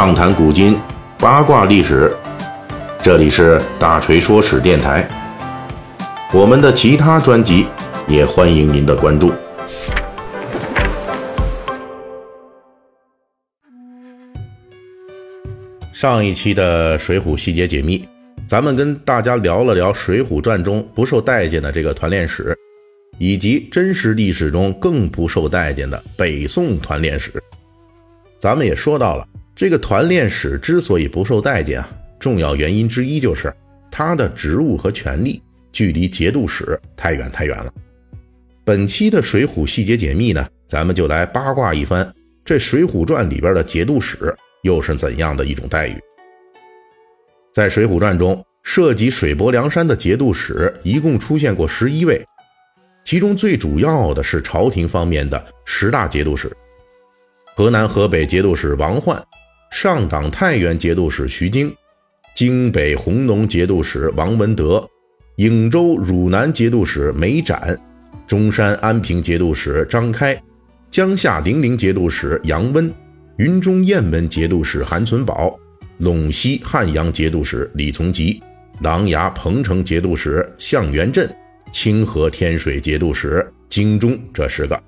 畅谈古今，八卦历史。这里是大锤说史电台。我们的其他专辑也欢迎您的关注。上一期的《水浒细节解密》，咱们跟大家聊了聊《水浒传》中不受待见的这个团练史，以及真实历史中更不受待见的北宋团练史。咱们也说到了，这个团练史之所以不受待见啊，重要原因之一就是他的职务和权力距离节度使太远太远了。本期的《水浒细节解密》呢，咱们就来八卦一番，这《水浒传》里边的节度使又是怎样的一种待遇？在《水浒传》中，涉及水泊梁山的节度使一共出现过十一位，其中最主要的是朝廷方面的十大节度使。河南、河北节度使王焕，上党太原节度使徐经，京北弘农节度使王文德，颍州汝南节度使梅展，中山安平节度使张开，江夏零陵节度使杨温，云中雁门节度使韩存宝，陇西汉阳节度使李从吉，琅琊彭城节度使向元镇，清河天水节度使京中，这十个。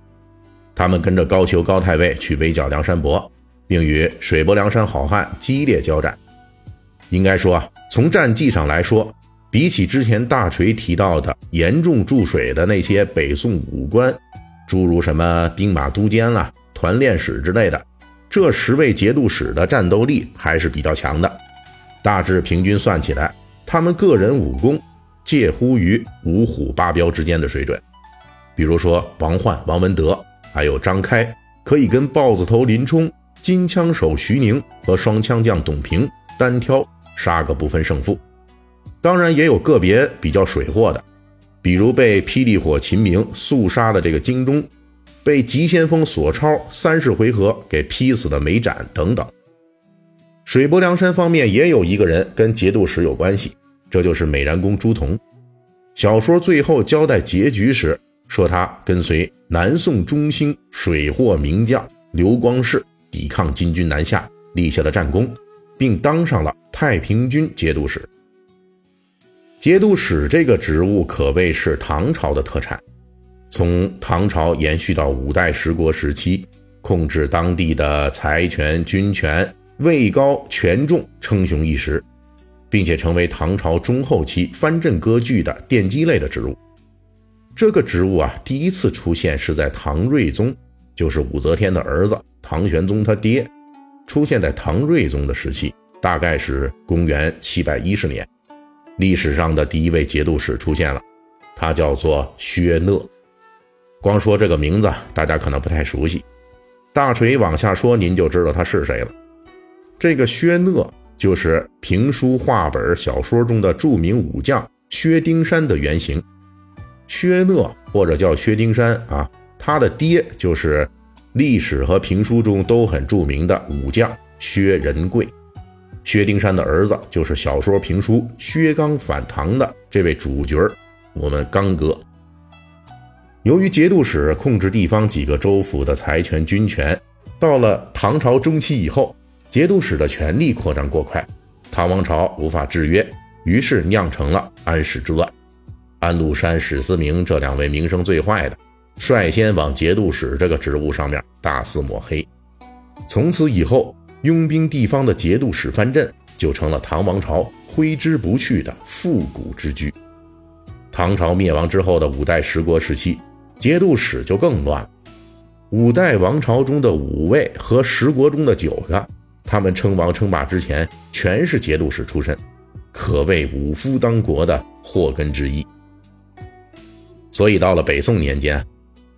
他们跟着高俅高太尉去围剿梁山伯，并与水泊梁山好汉激烈交战。应该说啊，从战绩上来说，比起之前大锤提到的严重注水的那些北宋武官，诸如什么兵马都监啦、团练使之类的，这十位节度使的战斗力还是比较强的。大致平均算起来，他们个人武功介乎于五虎八彪之间的水准。比如说王焕、王文德。还有张开可以跟豹子头林冲、金枪手徐宁和双枪将董平单挑杀个不分胜负。当然也有个别比较水货的，比如被霹雳火秦明速杀的这个京中，被急先锋索超三十回合给劈死的梅展等等。水泊梁山方面也有一个人跟节度使有关系，这就是美髯公朱仝。小说最后交代结局时。说他跟随南宋中兴水货名将刘光世抵抗金军南下，立下了战功，并当上了太平军节度使。节度使这个职务可谓是唐朝的特产，从唐朝延续到五代十国时期，控制当地的财权、军权，位高权重，称雄一时，并且成为唐朝中后期藩镇割据的奠基类的职务。这个职务啊，第一次出现是在唐睿宗，就是武则天的儿子唐玄宗他爹，出现在唐睿宗的时期，大概是公元七百一十年。历史上的第一位节度使出现了，他叫做薛讷。光说这个名字，大家可能不太熟悉。大锤往下说，您就知道他是谁了。这个薛讷就是评书、话本、小说中的著名武将薛丁山的原型。薛讷或者叫薛丁山啊，他的爹就是历史和评书中都很著名的武将薛仁贵。薛丁山的儿子就是小说评书薛刚反唐的这位主角我们刚哥。由于节度使控制地方几个州府的财权军权，到了唐朝中期以后，节度使的权力扩张过快，唐王朝无法制约，于是酿成了安史之乱。安禄山、史思明这两位名声最坏的，率先往节度使这个职务上面大肆抹黑。从此以后，拥兵地方的节度使藩镇就成了唐王朝挥之不去的复古之居。唐朝灭亡之后的五代十国时期，节度使就更乱了。五代王朝中的五位和十国中的九个，他们称王称霸之前全是节度使出身，可谓五夫当国的祸根之一。所以到了北宋年间，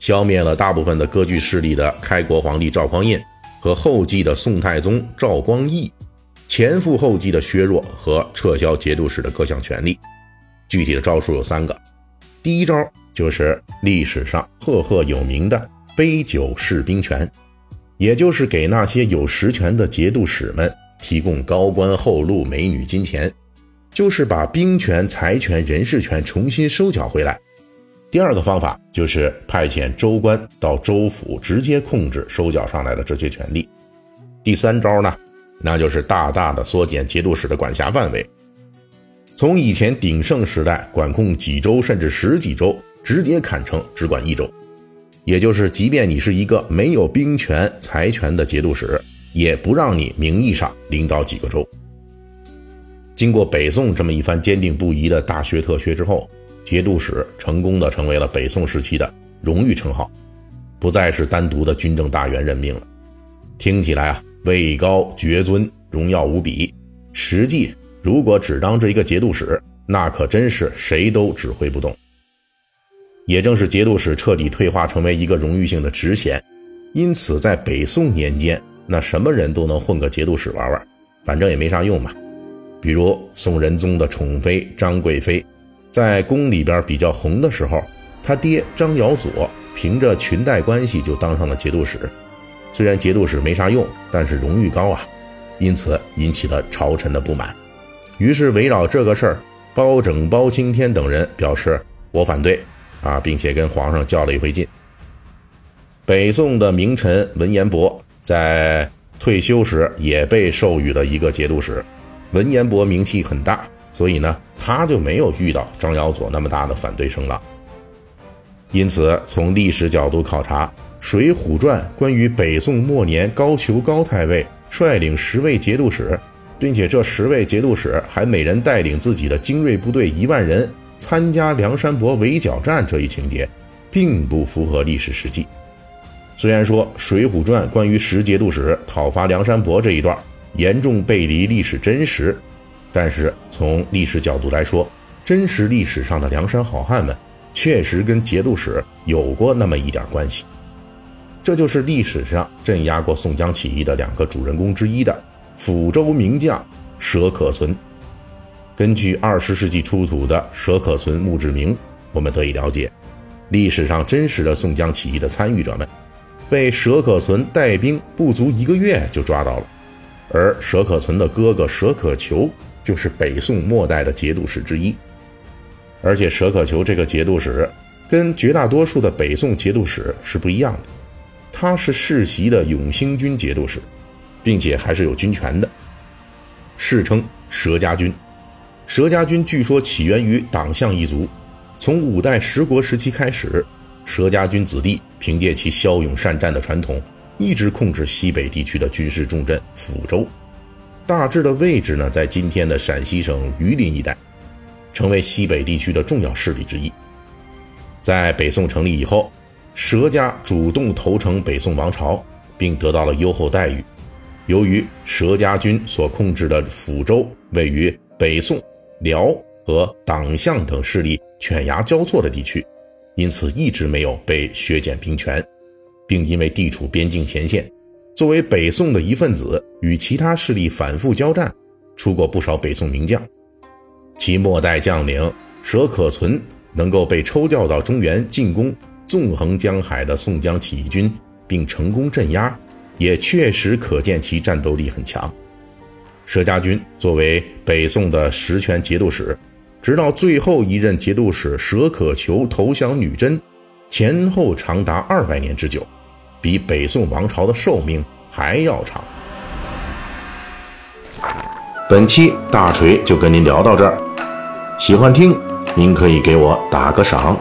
消灭了大部分的割据势力的开国皇帝赵匡胤和后继的宋太宗赵光义，前赴后继的削弱和撤销节度使的各项权力。具体的招数有三个，第一招就是历史上赫赫有名的杯酒释兵权，也就是给那些有实权的节度使们提供高官厚禄、美女、金钱，就是把兵权、财权、人事权重新收缴回来。第二个方法就是派遣州官到州府直接控制收缴上来的这些权利。第三招呢，那就是大大的缩减节度使的管辖范围，从以前鼎盛时代管控几州甚至十几州，直接砍成只管一州。也就是，即便你是一个没有兵权、财权的节度使，也不让你名义上领导几个州。经过北宋这么一番坚定不移的大学特学之后，节度使成功的成为了北宋时期的荣誉称号，不再是单独的军政大员任命了。听起来啊，位高爵尊，荣耀无比。实际如果只当这一个节度使，那可真是谁都指挥不动。也正是节度使彻底退化成为一个荣誉性的职衔，因此在北宋年间，那什么人都能混个节度使玩玩，反正也没啥用嘛。比如宋仁宗的宠妃张贵妃，在宫里边比较红的时候，他爹张尧佐凭着裙带关系就当上了节度使。虽然节度使没啥用，但是荣誉高啊，因此引起了朝臣的不满。于是围绕这个事儿，包拯、包青天等人表示我反对。啊，并且跟皇上较了一回劲。北宋的名臣文彦博在退休时也被授予了一个节度使。文彦博名气很大，所以呢，他就没有遇到张尧佐那么大的反对声浪。因此，从历史角度考察，《水浒传》关于北宋末年高俅高太尉率领十位节度使，并且这十位节度使还每人带领自己的精锐部队一万人。参加梁山伯围剿战这一情节，并不符合历史实际。虽然说《水浒传》关于十节度使讨伐梁山伯这一段严重背离历史真实，但是从历史角度来说，真实历史上的梁山好汉们确实跟节度使有过那么一点关系。这就是历史上镇压过宋江起义的两个主人公之一的抚州名将佘可存。根据二十世纪出土的佘可存墓志铭，我们得以了解，历史上真实的宋江起义的参与者们，被佘可存带兵不足一个月就抓到了。而佘可存的哥哥佘可求就是北宋末代的节度使之一。而且佘可求这个节度使跟绝大多数的北宋节度使是不一样的，他是世袭的永兴军节度使，并且还是有军权的，世称佘家军。佘家军据说起源于党项一族，从五代十国时期开始，佘家军子弟凭借其骁勇善战的传统，一直控制西北地区的军事重镇抚州，大致的位置呢在今天的陕西省榆林一带，成为西北地区的重要势力之一。在北宋成立以后，佘家主动投诚北宋王朝，并得到了优厚待遇。由于佘家军所控制的抚州位于北宋。辽和党项等势力犬牙交错的地区，因此一直没有被削减兵权，并因为地处边境前线，作为北宋的一份子，与其他势力反复交战，出过不少北宋名将。其末代将领佘可存能够被抽调到中原进攻纵横江海的宋江起义军，并成功镇压，也确实可见其战斗力很强。佘家军作为北宋的实权节度使，直到最后一任节度使佘可求投降女真，前后长达二百年之久，比北宋王朝的寿命还要长。本期大锤就跟您聊到这儿，喜欢听您可以给我打个赏。